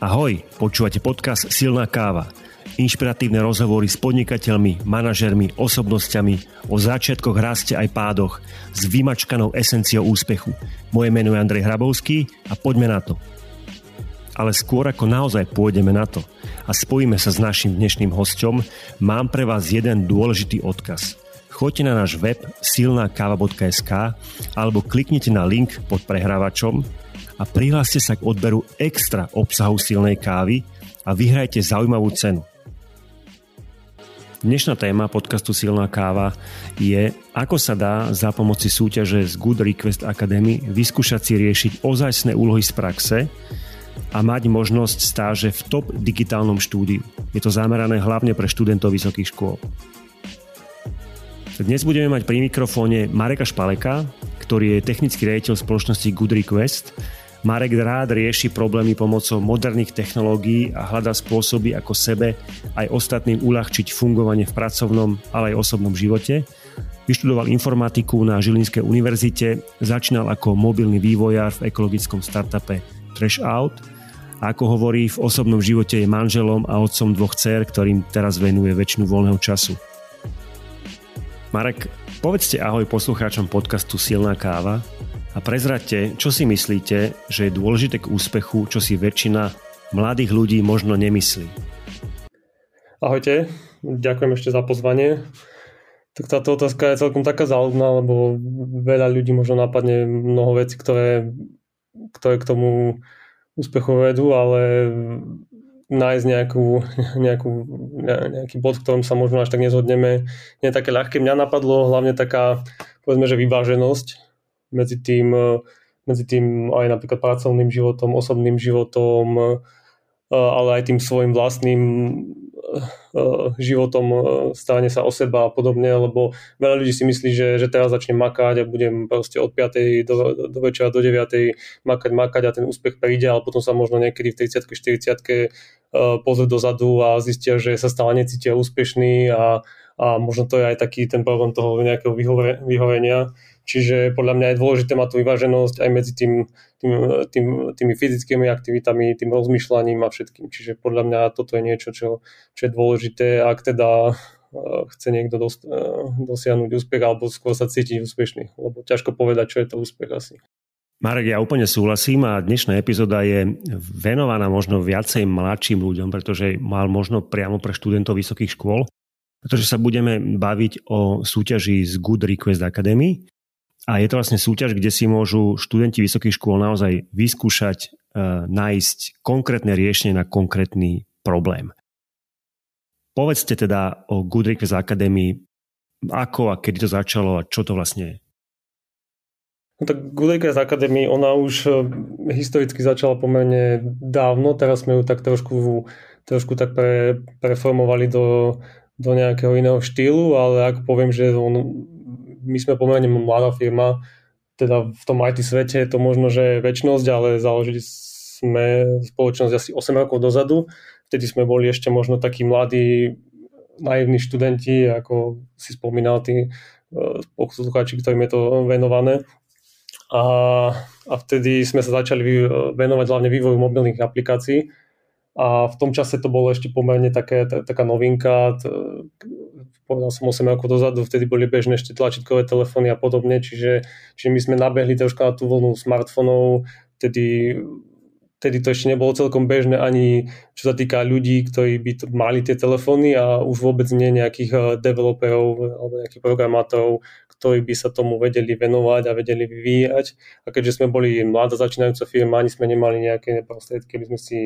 Ahoj, počúvate podcast Silná káva. Inšpiratívne rozhovory s podnikateľmi, manažermi, osobnosťami o začiatkoch, raste aj pádoch s vymačkanou esenciou úspechu. Moje meno je Andrej Hrabovský a poďme na to. Ale skôr ako naozaj pôjdeme na to a spojíme sa s našim dnešným hostom, mám pre vás jeden dôležitý odkaz. Choďte na náš web silnákava.sk alebo kliknite na link pod prehrávačom a prihláste sa k odberu extra obsahu silnej kávy a vyhrajte zaujímavú cenu. Dnešná téma podcastu Silná káva je, ako sa dá za pomoci súťaže z Good Request Academy vyskúšať si riešiť ozajstné úlohy z praxe a mať možnosť stáže v top digitálnom štúdiu. Je to zamerané hlavne pre študentov vysokých škôl. Dnes budeme mať pri mikrofóne Mareka Špaleka, ktorý je technický riaditeľ spoločnosti Good Request Marek rád rieši problémy pomocou moderných technológií a hľadá spôsoby, ako sebe aj ostatným uľahčiť fungovanie v pracovnom, ale aj osobnom živote. Vyštudoval informatiku na Žilinskej univerzite, začínal ako mobilný vývojár v ekologickom startupe Trash Out a ako hovorí, v osobnom živote je manželom a otcom dvoch dcer, ktorým teraz venuje väčšinu voľného času. Marek, povedzte ahoj poslucháčom podcastu Silná káva a prezradte, čo si myslíte, že je dôležité k úspechu, čo si väčšina mladých ľudí možno nemyslí. Ahojte, ďakujem ešte za pozvanie. Tak táto otázka je celkom taká záľudná, lebo veľa ľudí možno napadne mnoho vecí, ktoré, ktoré k tomu úspechu vedú, ale nájsť nejakú, nejakú, nejaký bod, v ktorom sa možno až tak nezhodneme, nie je také ľahké. Mňa napadlo hlavne taká, povedzme, že vyváženosť, medzi tým, e, medzi tým aj napríklad pracovným životom, osobným životom, e, ale aj tým svojim vlastným e, životom, stane sa o seba a podobne, lebo veľa ľudí si myslí, že, že teraz začnem makať a budem proste od 5. do, do večera do 9. makať, makať a ten úspech príde, ale potom sa možno niekedy v 30 40 pozrieť dozadu a zistia, že sa stále necítia úspešný a, a možno to je aj taký ten problém toho nejakého vyhorenia Čiže podľa mňa je dôležité mať tú vyváženosť aj medzi tým, tým, tým, tými fyzickými aktivitami, tým rozmýšľaním a všetkým. Čiže podľa mňa toto je niečo, čo, čo je dôležité, ak teda eh, chce niekto dos, eh, dosiahnuť úspech alebo skôr sa cítiť úspešný. Lebo ťažko povedať, čo je to úspech asi. Marek, ja úplne súhlasím a dnešná epizóda je venovaná možno viacej mladším ľuďom, pretože mal možno priamo pre študentov vysokých škôl, pretože sa budeme baviť o súťaži z Good Request Academy, a je to vlastne súťaž, kde si môžu študenti vysokých škôl naozaj vyskúšať, uh, nájsť konkrétne riešenie na konkrétny problém. Povedzte teda o Good Request Academy, ako a kedy to začalo a čo to vlastne je. No tak Good Request Academy, ona už e, historicky začala pomerne dávno, teraz sme ju tak trošku, trošku tak pre, preformovali do, do nejakého iného štýlu, ale ak poviem, že on my sme pomerne mladá firma, teda v tom IT svete je to možno, že väčšnosť, ale založili sme spoločnosť asi 8 rokov dozadu. Vtedy sme boli ešte možno takí mladí, naivní študenti, ako si spomínal tí e, poslucháči, ktorým je to venované. A, a vtedy sme sa začali venovať hlavne vývoju mobilných aplikácií a v tom čase to bolo ešte pomerne také, taká novinka, povedal som 8 rokov dozadu, vtedy boli bežné ešte tlačítkové telefóny a podobne, čiže, čiže my sme nabehli troška na tú vlnu smartfónov, vtedy, vtedy to ešte nebolo celkom bežné ani čo sa týka ľudí, ktorí by to mali tie telefóny a už vôbec nie nejakých eh, developerov alebo nejakých programátorov, ktorí by sa tomu vedeli venovať a vedeli vyvíjať. A keďže sme boli mladá začínajúca firma, ani sme nemali nejaké prostriedky, aby sme si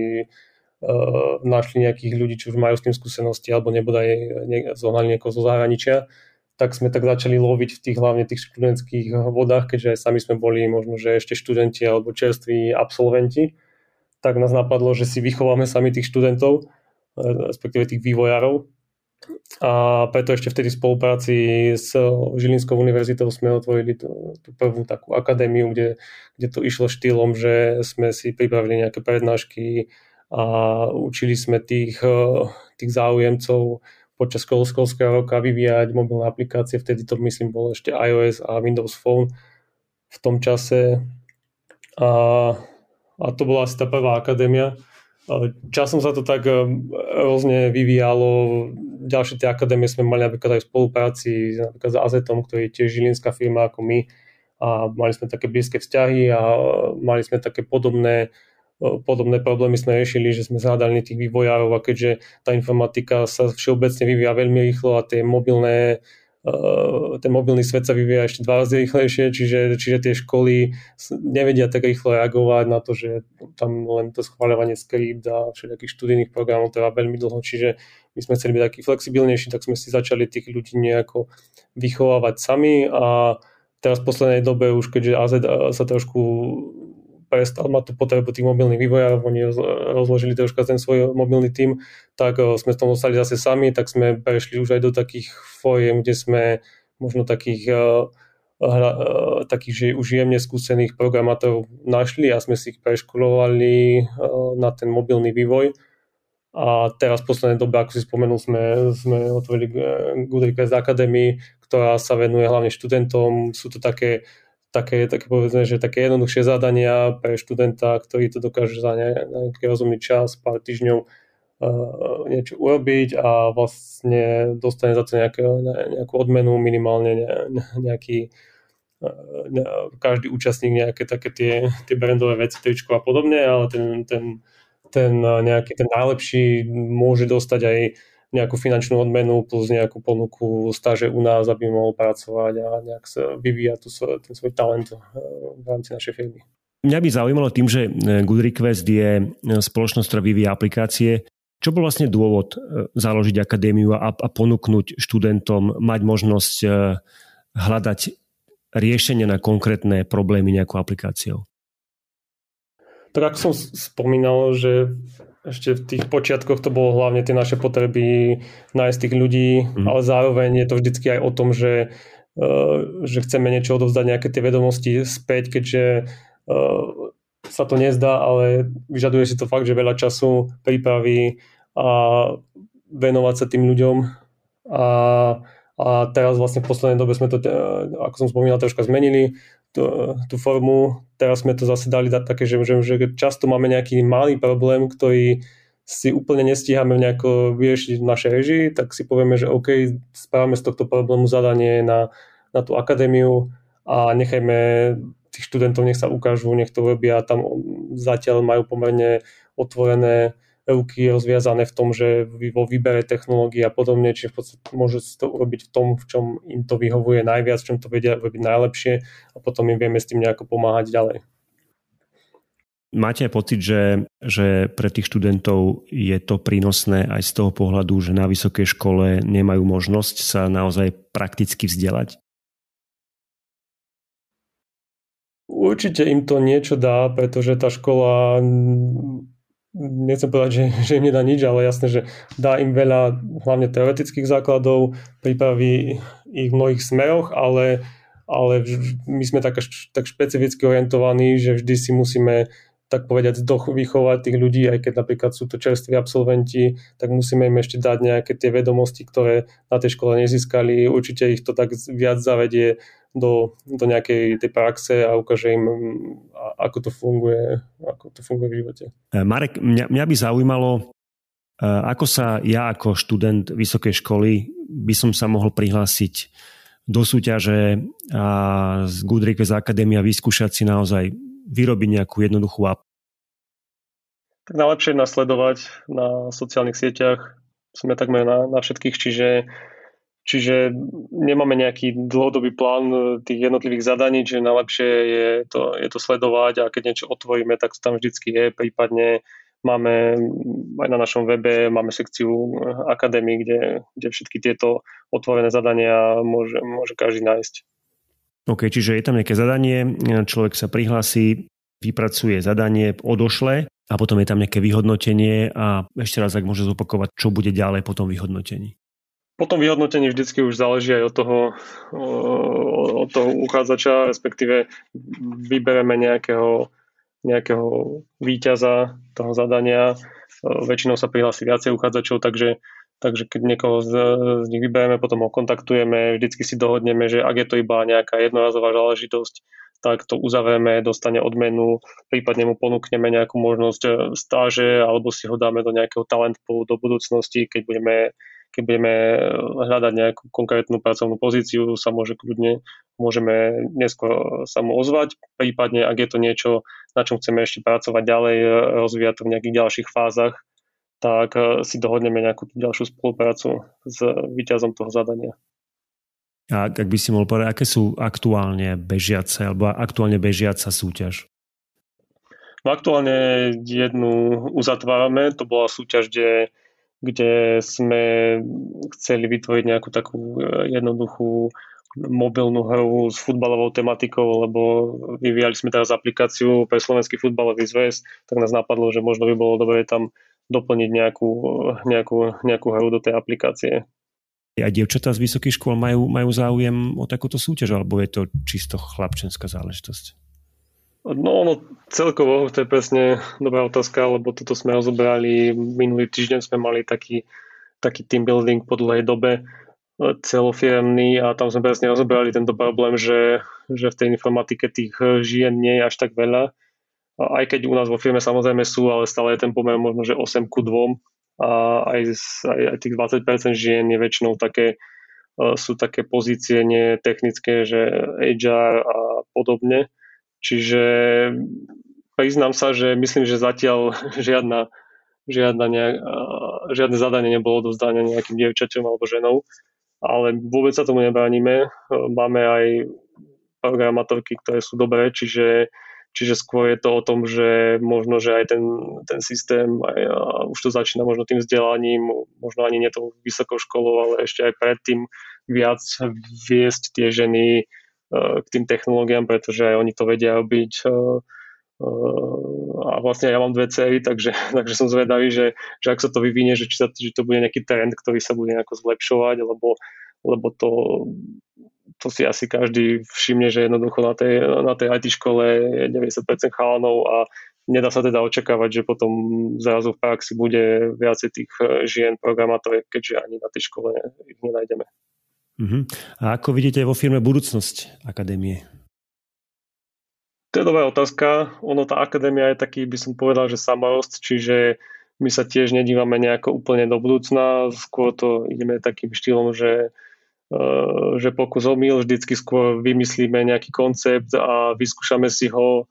našli nejakých ľudí, čo už majú s tým skúsenosti alebo nebodaj ne, zohnali niekoho zo zahraničia, tak sme tak začali loviť v tých hlavne tých študentských vodách, keďže aj sami sme boli možno, že ešte študenti alebo čerství absolventi, tak nás napadlo, že si vychováme sami tých študentov, e, respektíve tých vývojárov. A preto ešte vtedy v spolupráci s Žilinskou univerzitou sme otvorili tú, tú prvú takú akadémiu, kde, kde to išlo štýlom, že sme si pripravili nejaké prednášky, a učili sme tých, eh, tých záujemcov počas školského roka vyvíjať mobilné aplikácie, vtedy to myslím bolo ešte iOS a Windows Phone v tom čase. A, a to bola asi tá prvá akadémia. Časom sa to tak rôzne vyvíjalo. Ďalšie tie akadémie sme mali napríklad aj v spolupráci napríklad s Azetom, ktorý je tiež žilinská firma ako my. A mali sme také blízke vzťahy a mali sme také podobné podobné problémy sme riešili, že sme zhľadali tých vývojárov a keďže tá informatika sa všeobecne vyvíja veľmi rýchlo a tie mobilné ten mobilný svet sa vyvíja ešte dva razy rýchlejšie, čiže, čiže tie školy nevedia tak rýchlo reagovať na to, že tam len to schváľovanie skript a všetkých študijných programov trvá veľmi dlho, čiže my sme chceli byť takí flexibilnejší, tak sme si začali tých ľudí nejako vychovávať sami a teraz v poslednej dobe už keďže AZ sa trošku prestal mať tú potrebu tých mobilných vývojárov, oni rozložili troška ten svoj mobilný tím, tak eh, sme s tom ostali zase sami, tak sme prešli už aj do takých fóriem, kde sme možno takých eh, hra, eh, takých, že už jemne skúsených programátorov našli a sme si ich preškolovali na ten mobilný vývoj. A teraz v poslednej dobe, ako si spomenul, sme, sme otvorili Good Request Academy, ktorá sa venuje hlavne študentom. Sú to také také, také povedzme, že také jednoduchšie zadania pre študenta, ktorý to dokáže za nejaký rozumný čas, pár týždňov uh, niečo urobiť a vlastne dostane za to nejaké, nejakú odmenu, minimálne ne, nejaký ne, každý účastník nejaké také tie, tie brandové veci, tričko a podobne, ale ten, ten, ten nejaký ten najlepší môže dostať aj nejakú finančnú odmenu plus nejakú ponuku stáže u nás, aby mohol pracovať a nejak sa vyvíjať tu ten svoj talent eh, v rámci našej firmy. Mňa by zaujímalo tým, že eh, Good Request je eh, spoločnosť, ktorá vyvíja aplikácie. Čo bol vlastne dôvod založiť akadémiu a, a ponúknuť študentom mať možnosť hľadať riešenie na konkrétne problémy nejakou aplikáciou? Tak ako som spomínal, že ešte v tých počiatkoch to bolo hlavne tie naše potreby nájsť tých ľudí, mm. ale zároveň je to vždycky aj o tom, že, uh, že chceme niečo odovzdať, nejaké tie vedomosti späť, keďže uh, sa to nezdá, ale vyžaduje si to fakt, že veľa času, prípravy a venovať sa tým ľuďom a, a teraz vlastne v poslednej dobe sme to, ako som spomínal, troška zmenili tú, tú formu. Teraz sme to zase dali dať také, že, že, že často máme nejaký malý problém, ktorý si úplne nestíhame nejako vyriešiť v našej režii, tak si povieme, že OK, správame z tohto problému zadanie na, na tú akadémiu a nechajme tých študentov, nech sa ukážu, nech to robia. Tam zatiaľ majú pomerne otvorené ruky rozviazané v tom, že vo výbere technológií a podobne, čiže v podstate môžu to urobiť v tom, v čom im to vyhovuje najviac, v čom to vedia robiť najlepšie a potom im vieme s tým nejako pomáhať ďalej. Máte aj pocit, že, že pre tých študentov je to prínosné aj z toho pohľadu, že na vysokej škole nemajú možnosť sa naozaj prakticky vzdelať? Určite im to niečo dá, pretože tá škola nechcem povedať, že, že im nedá nič, ale jasné, že dá im veľa hlavne teoretických základov, pripraví ich v mnohých smeroch, ale, ale my sme tak, tak špecificky orientovaní, že vždy si musíme tak povedať, vychovať tých ľudí, aj keď napríklad sú to čerství absolventi, tak musíme im ešte dať nejaké tie vedomosti, ktoré na tej škole nezískali. Určite ich to tak viac zavedie do, do nejakej tej praxe a ukáže im, ako to funguje, ako to funguje v živote. E, Marek, mňa, mňa by zaujímalo, e, ako sa ja ako študent vysokej školy by som sa mohol prihlásiť do súťaže a z Good Request Akadémia vyskúšať si naozaj vyrobiť nejakú jednoduchú app? Tak najlepšie je nasledovať na sociálnych sieťach. Sme takmer na, na všetkých, čiže Čiže nemáme nejaký dlhodobý plán e, tých jednotlivých zadaní, čiže najlepšie je to, je to sledovať a keď niečo otvoríme, tak tam vždycky je. Prípadne máme aj na našom webe máme sekciu e, akadémie, kde, kde všetky tieto otvorené zadania môže, môže každý nájsť. OK, čiže je tam nejaké zadanie, človek sa prihlási, vypracuje zadanie, odošle a potom je tam nejaké vyhodnotenie a ešte raz, ak môže zopakovať, čo bude ďalej po tom vyhodnotení. Po tom vyhodnotení vždycky už záleží aj od toho, od toho uchádzača, respektíve vybereme nejakého, nejakého víťaza toho zadania. Väčšinou sa prihlási viacej uchádzačov, takže, takže keď niekoho z, z nich vybereme, potom ho kontaktujeme, vždycky si dohodneme, že ak je to iba nejaká jednorazová záležitosť, tak to uzavrieme, dostane odmenu, prípadne mu ponúkneme nejakú možnosť e, stáže alebo si ho dáme do nejakého talent do budúcnosti, keď budeme, keď budeme e, hľadať nejakú konkrétnu pracovnú pozíciu, sa môže kľudne, môžeme neskôr sa mu ozvať, prípadne ak je to niečo, na čom chceme ešte pracovať ďalej, e, rozvíjať to v nejakých ďalších fázach, tak si dohodneme nejakú ďalšiu spoluprácu s výťazom toho zadania. A ak by si mohol povedať, aké sú aktuálne bežiace alebo aktuálne bežiaca súťaž? No aktuálne jednu uzatvárame, to bola súťaž, kde, kde sme chceli vytvoriť nejakú takú e, jednoduchú mobilnú hru s futbalovou tematikou, lebo vyvíjali sme teraz aplikáciu pre Slovenský futbalový zväz, tak nás napadlo, že možno by bolo dobre tam doplniť nejakú, nejakú, nejakú hru do tej aplikácie aj dievčatá z vysokých škôl majú, majú záujem o takúto súťaž, alebo je to čisto chlapčenská záležitosť? No, no celkovo, to je presne dobrá otázka, lebo toto sme rozobrali, minulý týždeň sme mali taký, taký team building po dlhej dobe e, celofiremný a tam sme presne rozobrali tento problém, že, že v tej informatike tých žien nie je až tak veľa. Aj keď u nás vo firme samozrejme sú, ale stále je ten pomer možno, že 8 ku 2, a aj, aj, aj tých 20% žien je väčšinou také, e, sú také pozície nie technické, že HR a podobne. Čiže priznám sa, že myslím, že zatiaľ žiadna, žiadna nejak, žiadne zadanie nebolo dozdané nejakým dievčaťom alebo ženou, ale vôbec sa tomu nebránime. E, máme aj programátorky, ktoré sú dobré, čiže Čiže skôr je to o tom, že možno, že aj ten, ten systém, aj, už to začína možno tým vzdelaním, možno ani nie tou vysokou školou, ale ešte aj predtým viac viesť tie ženy k tým technológiám, pretože aj oni to vedia robiť. Uh, uh, a vlastne ja mám dve cery, takže, takže som zvedavý, že, že ak sa to vyvinie, že či, sa, či to bude nejaký trend, ktorý sa bude nejako zlepšovať, lebo, lebo to to si asi každý všimne, že jednoducho na tej, na tej IT škole je 90% chalanov a nedá sa teda očakávať, že potom zrazu v praxi bude viacej tých eh, žien programátorov, keďže ani na tej škole ich nenájdeme. Uh-huh. A ako vidíte vo firme budúcnosť akadémie? To je dobrá otázka. Ono, tá akadémia je taký, by som povedal, že samorost, čiže my sa tiež nedívame nejako úplne do budúcna, skôr to ideme takým štýlom, že Eh, že pokus omyl, vždycky skôr vymyslíme nejaký koncept a vyskúšame si ho,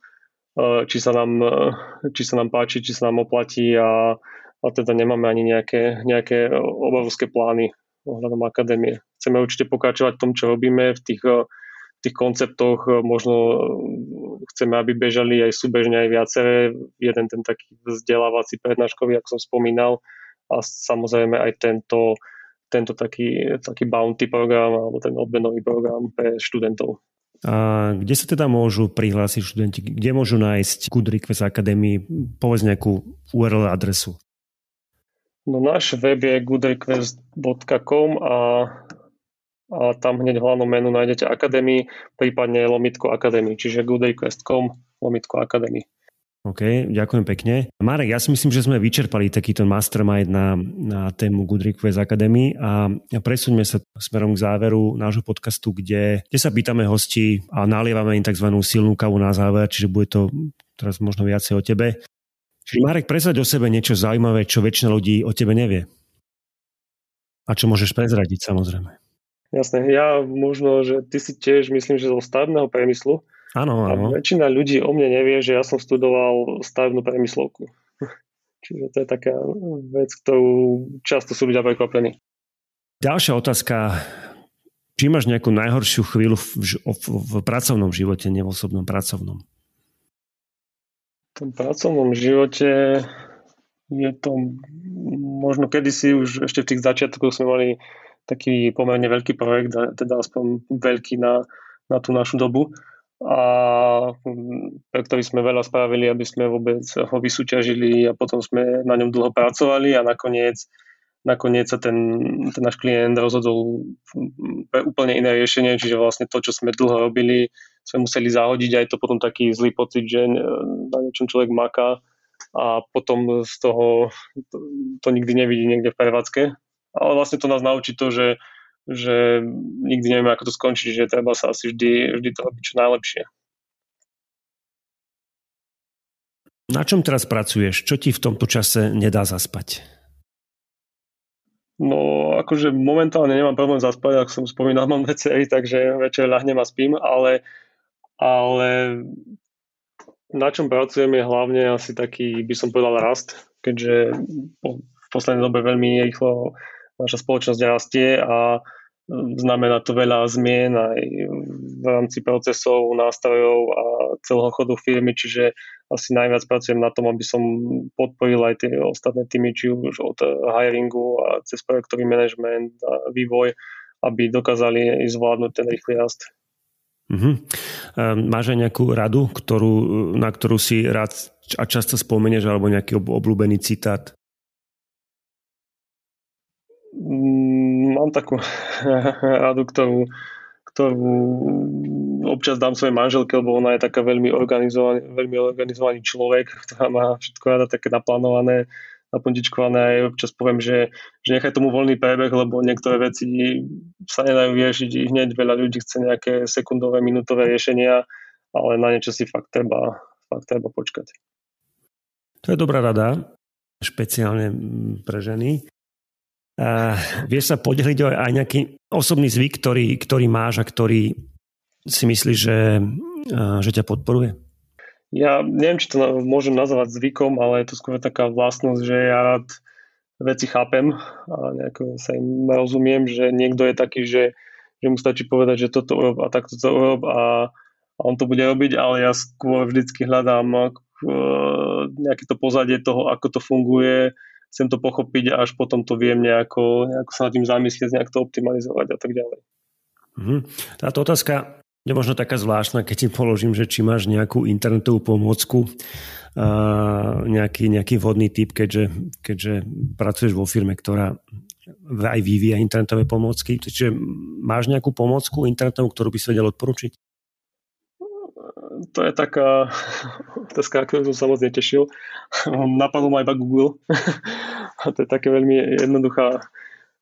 eh, či sa nám, eh, či sa nám páči, či sa nám oplatí a, a teda nemáme ani nejaké, nejaké obrovské plány ohľadom akadémie. Chceme určite pokračovať v tom, čo robíme v tých, v tých konceptoch. Možno chceme, aby bežali aj súbežne aj viaceré. Jeden ten taký vzdelávací prednáškový, ako som spomínal. A samozrejme aj tento tento taký, taký bounty program alebo ten odmenový program pre študentov. A kde sa teda môžu prihlásiť študenti? Kde môžu nájsť Request Academy? Povedz nejakú URL adresu. No náš web je goodrequest.com a, a tam hneď v hlavnom menu nájdete Academy, prípadne lomitko Academy, čiže goodrequest.com lomitko Academy. OK, ďakujem pekne. Marek, ja si myslím, že sme vyčerpali takýto mastermind na, na tému Good Request Academy a presuňme sa smerom k záveru nášho podcastu, kde, kde sa pýtame hosti a nalievame im tzv. silnú kavu na záver, čiže bude to teraz možno viacej o tebe. Marek, prezrať o sebe niečo zaujímavé, čo väčšina ľudí o tebe nevie. A čo môžeš prezradiť samozrejme. Jasné, ja možno, že ty si tiež myslím, že zo stavebného priemyslu, Áno, áno. A väčšina ľudí o mne nevie, že ja som studoval stavebnú premyslovku. Čiže to je taká vec, ktorú často sú ľudia prekvapení. Ďalšia otázka. Či máš nejakú najhoršiu chvíľu v, v, v pracovnom živote, nie v osobnom pracovnom? Tom pracovnom živote je to možno kedysi už ešte v tých začiatkoch sme mali taký pomerne veľký projekt, teda aspoň veľký na, na tú našu dobu. A pre ktorý sme veľa spravili, aby sme vôbec ho vysúťažili a potom sme na ňom dlho pracovali a nakoniec, nakoniec sa ten, ten náš klient rozhodol pre úplne iné riešenie, čiže vlastne to, čo sme dlho robili, sme museli zahodiť aj to potom taký zlý pocit, že na niečom človek maká a potom z toho to, to nikdy nevidí niekde v prevádzke. Ale vlastne to nás naučí to, že že nikdy nevieme, ako to skončí, že treba sa asi vždy, vždy to robiť čo najlepšie. Na čom teraz pracuješ? Čo ti v tomto čase nedá zaspať? No, akože momentálne nemám problém zaspať, ako som spomínal, mám dve takže večer ľahnem a spím, ale, ale na čom pracujem je hlavne asi taký, by som povedal, rast, keďže v poslednej dobe veľmi rýchlo naša spoločnosť rastie a znamená to veľa zmien aj v rámci procesov, nástrojov a celého chodu firmy, čiže asi najviac pracujem na tom, aby som podporil aj tie ostatné týmy, či už od hiringu a cez projektový management a vývoj, aby dokázali zvládnuť ten rýchly rast. Uh-huh. Máš aj nejakú radu, ktorú, na ktorú si rád a často spomenieš, alebo nejaký obľúbený citát? Mm, mám takú radu, ktorú, ktorú občas dám svojej manželke, lebo ona je taká veľmi organizovaný, veľmi organizovaný človek, ktorá má všetko rada také naplánované, napondičkované a občas poviem, že, že nechaj tomu voľný prebeh, lebo niektoré veci sa nedajú riešiť hneď, veľa ľudí chce nejaké sekundové, minútové riešenia, ale na niečo si fakt treba, fakt treba počkať. To je dobrá rada, špeciálne pre ženy. Uh, vieš sa podeliť aj nejaký osobný zvyk, ktorý, ktorý máš a ktorý si myslíš, že, že ťa podporuje? Ja neviem, či to môžem nazvať zvykom, ale je to skôr taká vlastnosť, že ja rád veci chápem a nejako sa im rozumiem, že niekto je taký, že, že mu stačí povedať, že toto urob a takto to urob a, a on to bude robiť, ale ja skôr vždycky hľadám uh, nejaké to pozadie toho, ako to funguje, chcem to pochopiť a až potom to viem nejako, nejako sa nad tým zamyslieť, nejak to optimalizovať a tak ďalej. Mm-hmm. Táto otázka je možno taká zvláštna, keď ti položím, že či máš nejakú internetovú pomôcku, nejaký, nejaký vhodný typ, keďže, keďže pracuješ vo firme, ktorá aj vyvíja internetové pomôcky. Čiže máš nejakú pomôcku internetovú, ktorú by si vedel odporučiť? to je taká otázka, ktorú som sa moc netešil. Napadlo ma iba Google. A to je také veľmi jednoduchá,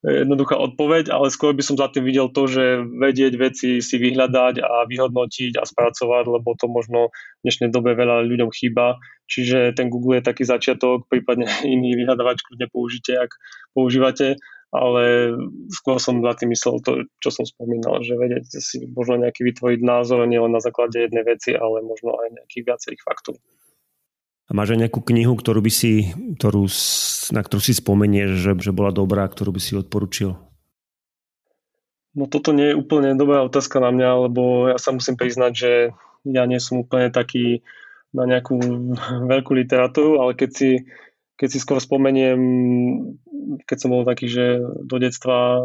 jednoduchá odpoveď, ale skôr by som za tým videl to, že vedieť veci si vyhľadať a vyhodnotiť a spracovať, lebo to možno v dnešnej dobe veľa ľuďom chýba. Čiže ten Google je taký začiatok, prípadne iný vyhľadávač kľudne použite, ak používate ale skôr som za tým myslel to, čo som spomínal, že vedieť si možno nejaký vytvoriť názor nielen na základe jednej veci, ale možno aj nejakých viacerých faktov. A máš aj nejakú knihu, ktorú by si, ktorú, na ktorú si spomenieš, že, že bola dobrá, ktorú by si odporučil? No toto nie je úplne dobrá otázka na mňa, lebo ja sa musím priznať, že ja nie som úplne taký na nejakú veľkú literatúru, ale keď si keď si skôr spomeniem, keď som bol taký, že do detstva e,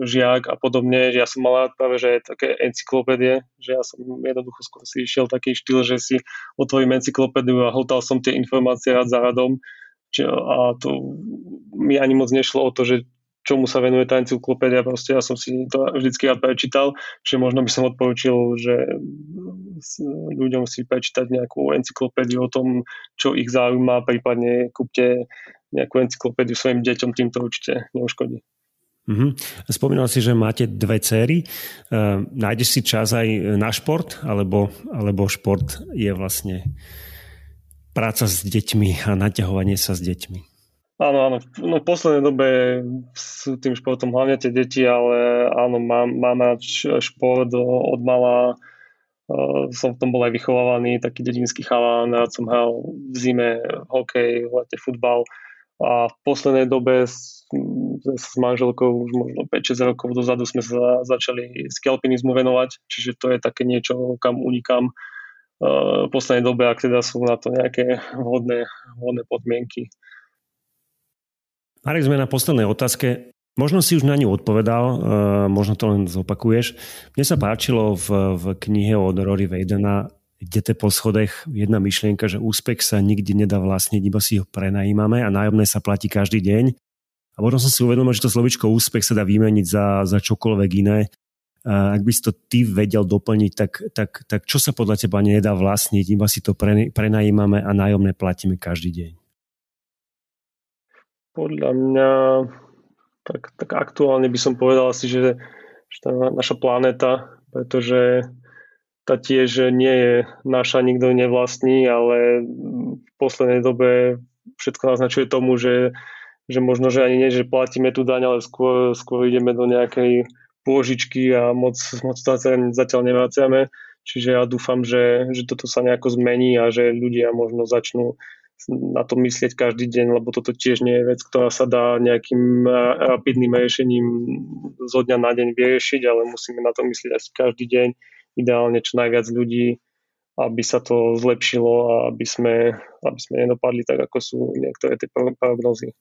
žiak a podobne, že ja som mal práve, že také encyklopédie, že ja som jednoducho skôr si išiel taký štýl, že si otvorím encyklopédiu a hltal som tie informácie rád za radom a to mi ani moc nešlo o to, že čomu sa venuje tá encyklopédia, proste ja som si to vždycky rád prečítal, čiže možno by som odporučil, že ľuďom si prečítať nejakú encyklopédiu o tom, čo ich zaujíma, prípadne kúpte nejakú encyklopédiu svojim deťom, tým to určite neuškodí. Mm-hmm. Spomínal si, že máte dve céry. Uh, nájdeš si čas aj na šport, alebo, alebo šport je vlastne práca s deťmi a naťahovanie sa s deťmi? Áno, áno. No, v poslednej dobe sú tým športom hlavne tie deti, ale áno, mám, mám rád šport od mala. Uh, som v tom bol aj vychovávaný, taký dedinský chalán, rád som hral v zime hokej, v lete futbal. A v poslednej dobe s, s manželkou už možno 5-6 rokov dozadu sme sa začali skalpinizmu venovať, čiže to je také niečo, kam unikám uh, v poslednej dobe, ak teda sú na to nejaké vhodné, vhodné podmienky. Marek, sme na poslednej otázke. Možno si už na ňu odpovedal, uh, možno to len zopakuješ. Mne sa páčilo v, v knihe od Rory Vadena Idete po schodech jedna myšlienka, že úspech sa nikdy nedá vlastniť, iba si ho prenajímame a nájomné sa platí každý deň. A možno som si uvedomil, že to slovičko úspech sa dá vymeniť za, za čokoľvek iné. Uh, ak by si to ty vedel doplniť, tak, tak, tak čo sa podľa teba nedá vlastniť, iba si to prenajímame a nájomné platíme každý deň? Podľa mňa tak, tak aktuálne by som povedal asi, že, že tá naša planéta, pretože tá tiež nie je naša, nikto ju nevlastní, ale v poslednej dobe všetko naznačuje tomu, že, že možno, že ani nie, že platíme tú daň, ale skôr, skôr ideme do nejakej pôžičky a moc, moc zatiaľ nevraciame. Čiže ja dúfam, že, že toto sa nejako zmení a že ľudia možno začnú na to myslieť každý deň, lebo toto tiež nie je vec, ktorá sa dá nejakým rapidným riešením zo dňa na deň vyriešiť, ale musíme na to myslieť asi každý deň, ideálne čo najviac ľudí, aby sa to zlepšilo a aby sme, aby sme nedopadli tak, ako sú niektoré tie prognozy.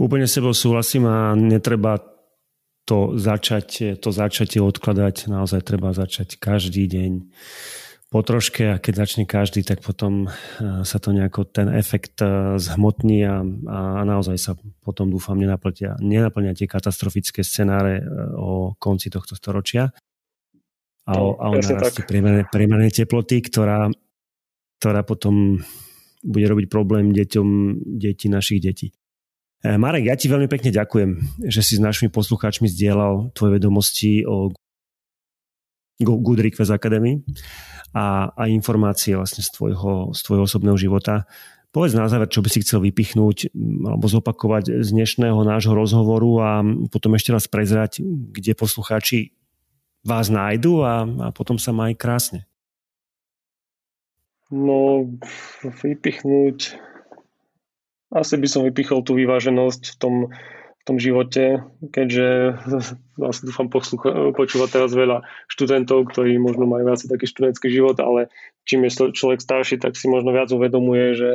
Úplne s sebou súhlasím a netreba to začať, to začatie odkladať, naozaj treba začať každý deň po troške a keď začne každý, tak potom e, sa to nejako ten efekt e, zhmotní a, a naozaj sa potom dúfam nenaplnia, nenaplnia tie katastrofické scenáre e, o konci tohto storočia a o, a o narasti priemernej teploty, ktorá, ktorá potom bude robiť problém deťom detí našich detí. Eh, Marek, ja ti veľmi pekne ďakujem, že si s našimi poslucháčmi zdieľal tvoje vedomosti o Good Request Academy a, a informácie vlastne z tvojho, z tvojho osobného života. Povedz na záver, čo by si chcel vypichnúť alebo zopakovať z dnešného nášho rozhovoru a potom ešte raz prezrať, kde poslucháči vás nájdu a, a potom sa má aj krásne. No, vypichnúť asi by som vypichol tú vyváženosť v tom, v tom živote, keďže asi dúfam poslucha, počúva teraz veľa študentov, ktorí možno majú viac taký študentský život, ale čím je človek starší, tak si možno viac uvedomuje, že,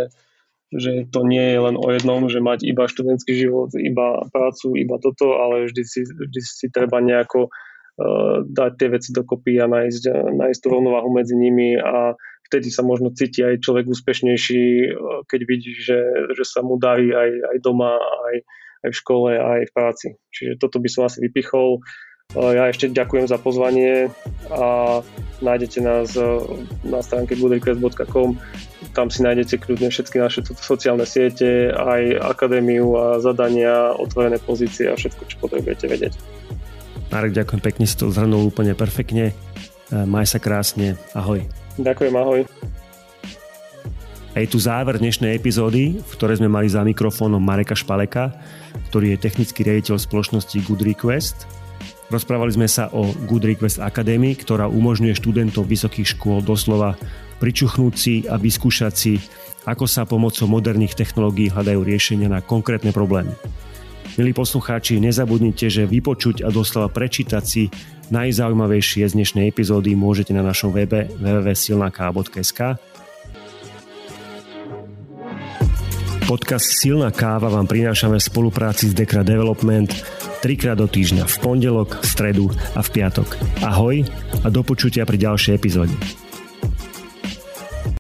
že to nie je len o jednom, že mať iba študentský život, iba prácu, iba toto, ale vždy si, vždy si treba nejako uh, dať tie veci dokopy a nájsť, nájsť tú rovnováhu medzi nimi a vtedy sa možno cíti aj človek úspešnejší, e, keď vidí, že, že sa mu darí aj, aj doma, aj, aj v škole, aj v práci. Čiže toto by som asi vypichol. E, ja ešte ďakujem za pozvanie a nájdete nás e, na stránke goodrequest.com. Tam si nájdete kľudne všetky naše sociálne siete, aj akadémiu a zadania, otvorené pozície a všetko, čo potrebujete vedieť. Marek, ďakujem pekne, si to zhrnul úplne perfektne. Maj sa krásne. Ahoj. Ďakujem, ahoj. Je tu záver dnešnej epizódy, v ktorej sme mali za mikrofónom Mareka Špaleka, ktorý je technický riaditeľ spoločnosti Good Request. Rozprávali sme sa o Good Request Academy, ktorá umožňuje študentov vysokých škôl doslova pričuchnúť si a vyskúšať si, ako sa pomocou moderných technológií hľadajú riešenia na konkrétne problémy. Milí poslucháči, nezabudnite, že vypočuť a doslova prečítať si najzaujímavejšie z dnešnej epizódy môžete na našom webe www.silnaka.sk. Podcast Silná káva vám prinášame v spolupráci s Dekra Development trikrát do týždňa v pondelok, v stredu a v piatok. Ahoj a do počutia pri ďalšej epizóde.